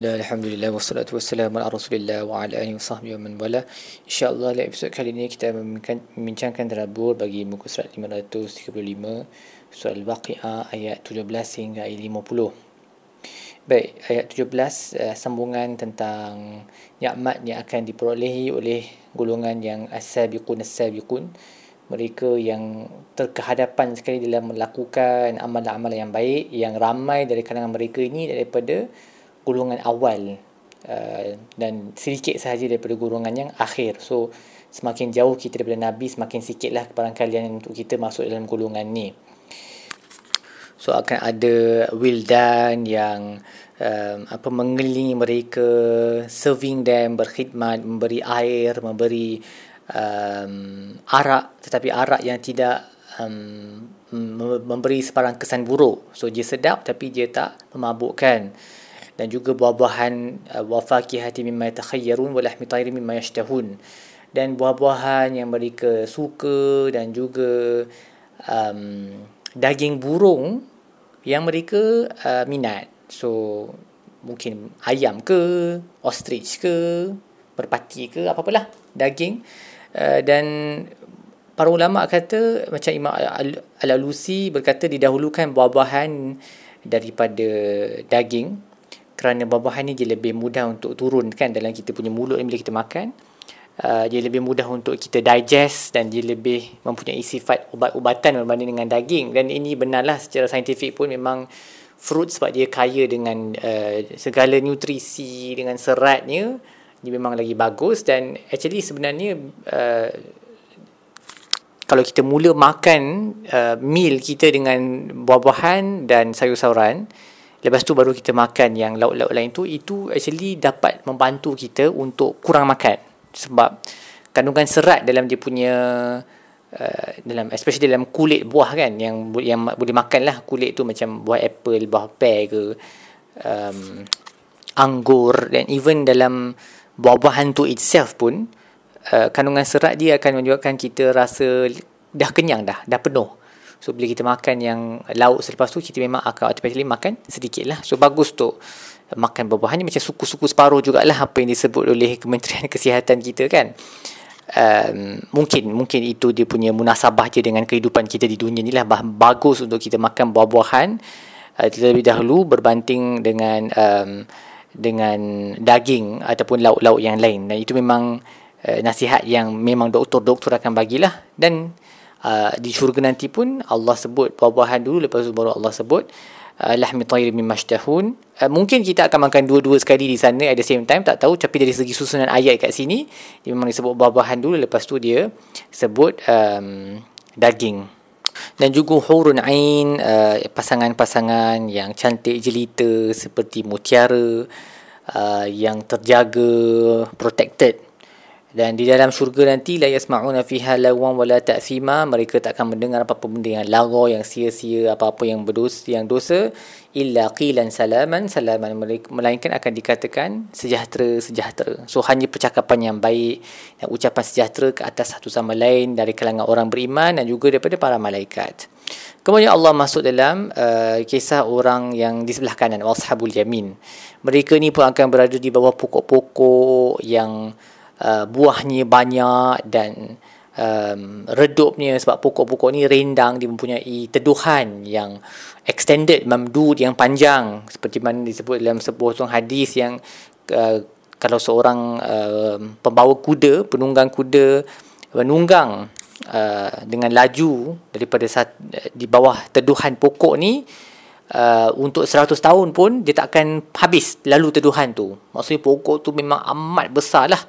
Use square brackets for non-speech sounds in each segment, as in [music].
Alhamdulillah wassalatu wassalamu ala Rasulillah wa ala alihi wasahbihi wa man wala. Insya-Allah dalam episod kali ini kita membincangkan tadabbur bagi muka surat 535 surah Al-Waqiah ayat 17 hingga ayat 50. Baik, ayat 17 uh, eh, sambungan tentang nikmat yang akan diperolehi oleh golongan yang as-sabiqun as-sabiqun mereka yang terkehadapan sekali dalam melakukan amalan-amalan yang baik yang ramai dari kalangan mereka ini daripada golongan awal uh, dan sedikit sahaja daripada golongan yang akhir. So semakin jauh kita daripada Nabi semakin sikitlah kalian untuk kita masuk dalam golongan ni. So akan ada wildan yang um, apa mengelilingi mereka, serving them, berkhidmat, memberi air, memberi um, arak tetapi arak yang tidak um, memberi sebarang kesan buruk. So dia sedap tapi dia tak memabukkan dan juga buah-buahan uh, wa fakihati mimma yatakhayyarun wa lahmi tayrin mimma yashtahun. Dan buah-buahan yang mereka suka dan juga um, daging burung yang mereka uh, minat. So mungkin ayam ke ostrich ke merpati ke apa-apalah daging. Uh, dan para ulama kata macam Imam Al-Alusi berkata didahulukan buah-buahan daripada daging kerana buah-buahan ni dia lebih mudah untuk turunkan dalam kita punya mulut bila kita makan. Uh, dia lebih mudah untuk kita digest dan dia lebih mempunyai sifat ubat-ubatan berbanding dengan daging. Dan ini benarlah secara saintifik pun memang fruit sebab dia kaya dengan uh, segala nutrisi dengan seratnya dia memang lagi bagus. Dan actually sebenarnya uh, kalau kita mula makan uh, meal kita dengan buah-buahan dan sayur-sayuran Lepas tu baru kita makan yang lauk-lauk lain tu Itu actually dapat membantu kita untuk kurang makan. Sebab kandungan serat dalam dia punya uh, dalam Especially dalam kulit buah kan Yang yang boleh makan lah kulit tu macam buah apple, buah pear ke um, Anggur dan even dalam buah-buahan tu itself pun uh, Kandungan serat dia akan menyebabkan kita rasa dah kenyang dah, dah penuh So bila kita makan yang lauk selepas tu kita memang akan automatically makan sedikit lah. So bagus tu makan buah-buahan ni macam suku-suku separuh jugalah apa yang disebut oleh Kementerian [laughs] Kesihatan kita kan. Um, mungkin mungkin itu dia punya munasabah je dengan kehidupan kita di dunia ni lah bagus untuk kita makan buah-buahan uh, terlebih dahulu berbanding dengan um, dengan daging ataupun lauk-lauk yang lain dan itu memang uh, nasihat yang memang doktor-doktor akan bagilah dan uh, di syurga nanti pun Allah sebut buah-buahan dulu lepas tu baru Allah sebut uh, lahmi tayr min mashtahun uh, mungkin kita akan makan dua-dua sekali di sana at the same time tak tahu tapi dari segi susunan ayat kat sini dia memang disebut buah-buahan dulu lepas tu dia sebut um, daging. Dan juga hurun ain uh, pasangan-pasangan yang cantik jelita seperti mutiara uh, yang terjaga protected dan di dalam syurga nanti la yasma'una fiha lawan wala ta'thima mereka tak akan mendengar apa-apa benda yang lara yang sia-sia apa-apa yang berdosa yang dosa illa qilan salaman salaman melainkan akan dikatakan sejahtera sejahtera so hanya percakapan yang baik dan ucapan sejahtera ke atas satu sama lain dari kalangan orang beriman dan juga daripada para malaikat Kemudian Allah masuk dalam uh, kisah orang yang di sebelah kanan, Ashabul Yamin. Mereka ni pun akan berada di bawah pokok-pokok yang uh, buahnya banyak dan um, redupnya sebab pokok-pokok ni rendang dia mempunyai teduhan yang extended mamdud yang panjang. Seperti mana disebut dalam sebuah hadis yang uh, kalau seorang uh, pembawa kuda penunggang kuda menunggang uh, dengan laju daripada sat, di bawah teduhan pokok ni uh, untuk 100 tahun pun dia tak akan habis lalu teduhan tu. Maksudnya pokok tu memang amat besar lah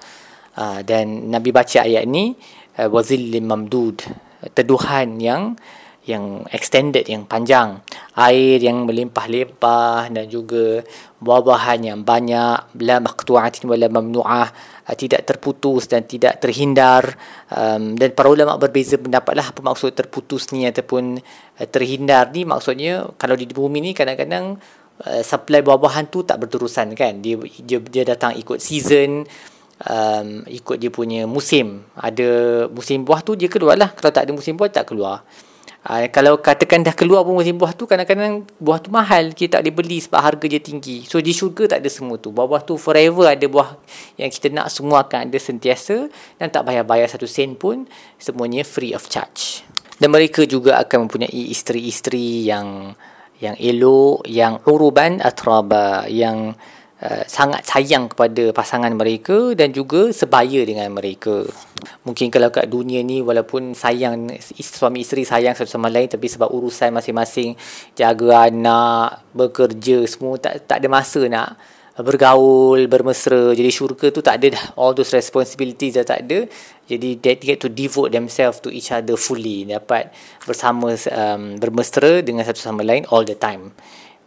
Ah, dan Nabi baca ayat ni uh, wazillim mamdud teduhan yang yang extended yang panjang. Air yang melimpah-limpah dan juga buah-buahan yang banyak la maqtu'atin wala mamnu'ah uh, tidak terputus dan tidak terhindar. Um, dan para ulama berbeza pendapat lah apa maksud terputus ni ataupun terhindar ni. Maksudnya kalau di bumi ni kadang-kadang uh, supply buah-buahan tu tak berterusan kan. Dia dia, dia datang ikut season um, ikut dia punya musim. Ada musim buah tu dia keluar lah. Kalau tak ada musim buah tak keluar. Uh, kalau katakan dah keluar pun musim buah tu kadang-kadang buah tu mahal. Kita tak boleh beli sebab harga dia tinggi. So di syurga tak ada semua tu. Buah-buah tu forever ada buah yang kita nak semua akan ada sentiasa dan tak payah bayar satu sen pun semuanya free of charge. Dan mereka juga akan mempunyai isteri-isteri yang yang elok yang uruban atraba yang Uh, sangat sayang kepada pasangan mereka dan juga sebaya dengan mereka. Mungkin kalau kat dunia ni walaupun sayang suami isteri sayang satu sama lain tapi sebab urusan masing-masing jaga anak, bekerja semua tak tak ada masa nak bergaul, bermesra. Jadi syurga tu tak ada dah. All those responsibilities dah tak ada. Jadi they get to devote themselves to each other fully. Dapat bersama um, bermesra dengan satu sama lain all the time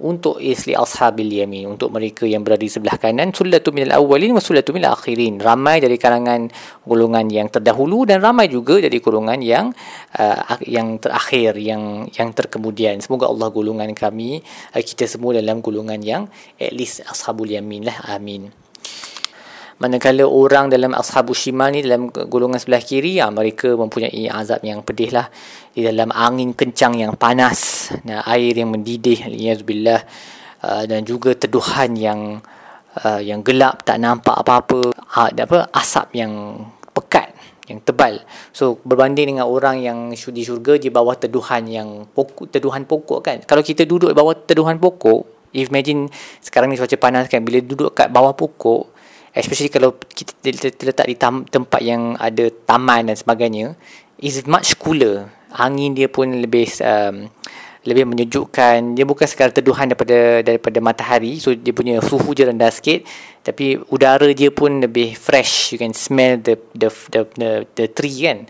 untuk isli ashabil yamin untuk mereka yang berada di sebelah kanan sullatu minal awwalin wa sullatu minal akhirin. Ramai dari kalangan golongan yang terdahulu dan ramai juga dari golongan yang uh, yang terakhir yang yang terkemudian. Semoga Allah golongan kami uh, kita semua dalam golongan yang at least ashabul yamin lah. Amin Manakala orang dalam ashabu shimal ni dalam golongan sebelah kiri ya, mereka mempunyai azab yang pedih lah. Di dalam angin kencang yang panas dan air yang mendidih uh, dan juga teduhan yang uh, yang gelap tak nampak apa-apa uh, apa asap yang pekat yang tebal. So berbanding dengan orang yang di syurga di bawah teduhan yang pokok teduhan pokok kan. Kalau kita duduk di bawah teduhan pokok imagine sekarang ni cuaca panas kan bila duduk kat bawah pokok especially kalau kita terletak di tam, tempat yang ada taman dan sebagainya is much cooler. Angin dia pun lebih um, lebih menyejukkan. Dia bukan sekadar teduhan daripada daripada matahari so dia punya suhu je rendah sikit tapi udara dia pun lebih fresh. You can smell the the the the, the tree kan.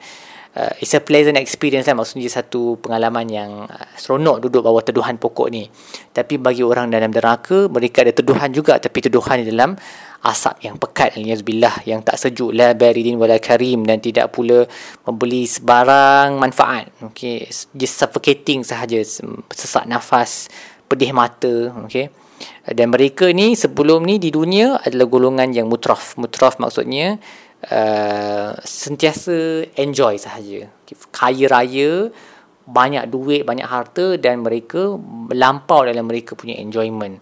Uh, it's a pleasant experience lah. Maksudnya satu pengalaman yang uh, seronok duduk bawah teduhan pokok ni. Tapi bagi orang dalam neraka mereka ada teduhan juga tapi teduhan di dalam asap yang pekat aliyazbillah yang tak sejuk la baridin wala karim dan tidak pula membeli sebarang manfaat okey just suffocating sahaja sesak nafas pedih mata okey dan mereka ni sebelum ni di dunia adalah golongan yang mutraf mutraf maksudnya Uh, sentiasa enjoy sahaja. Kaya raya, banyak duit, banyak harta dan mereka melampau dalam mereka punya enjoyment.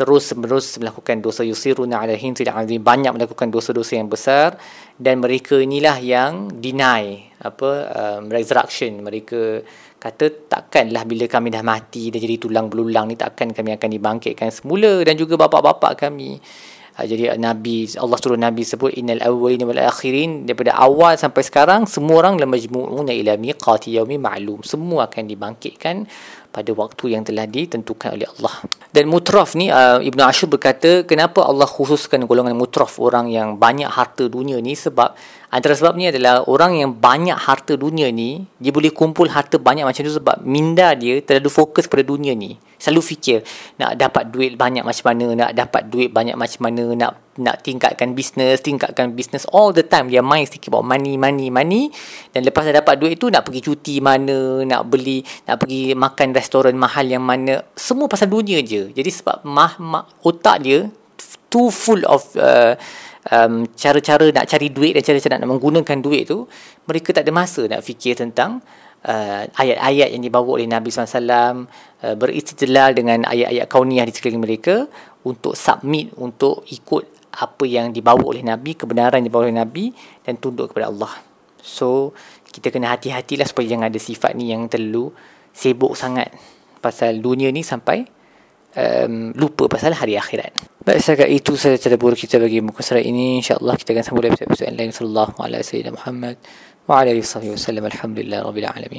Terus menerus melakukan dosa. Yusiruna ala hinti azim banyak melakukan dosa-dosa yang besar. Dan mereka inilah yang deny apa um, resurrection. Mereka kata takkanlah bila kami dah mati dah jadi tulang belulang ni takkan kami akan dibangkitkan semula. Dan juga bapa-bapa kami. Ha, jadi Nabi Allah suruh Nabi sebut innal awwalin wal akhirin. Daripada awal sampai sekarang semua orang la majmu'una ila miqati yaumi ma'lum. Semua akan dibangkitkan pada waktu yang telah ditentukan oleh Allah. Dan mutraf ni uh, Ibnu Ashur berkata kenapa Allah khususkan golongan mutraf orang yang banyak harta dunia ni sebab antara sebab ni adalah orang yang banyak harta dunia ni dia boleh kumpul harta banyak macam tu sebab minda dia terlalu fokus pada dunia ni. Selalu fikir nak dapat duit banyak macam mana, nak dapat duit banyak macam mana, nak nak tingkatkan bisnes, tingkatkan bisnes all the time. Dia mind thinking about money, money, money. Dan lepas dah dapat duit tu, nak pergi cuti mana, nak beli, nak pergi makan restoran mahal yang mana. Semua pasal dunia je. Jadi sebab mah, mah, otak dia too full of uh, um, cara-cara nak cari duit dan cara-cara nak menggunakan duit tu, mereka tak ada masa nak fikir tentang uh, ayat-ayat yang dibawa oleh Nabi SAW uh, beristidlal dengan ayat-ayat kauniyah di sekeliling mereka untuk submit, untuk ikut apa yang dibawa oleh Nabi, kebenaran yang dibawa oleh Nabi dan tunduk kepada Allah. So, kita kena hati-hatilah supaya jangan ada sifat ni yang terlalu sibuk sangat pasal dunia ni sampai um, lupa pasal hari akhirat. Baik, setakat itu saja cerita buruk kita bagi muka surat ini. InsyaAllah kita akan sambung episode-episode lain. Sallallahu alaihi wasallam Muhammad wa ala alihi wasallam. Alhamdulillah rabbil alamin.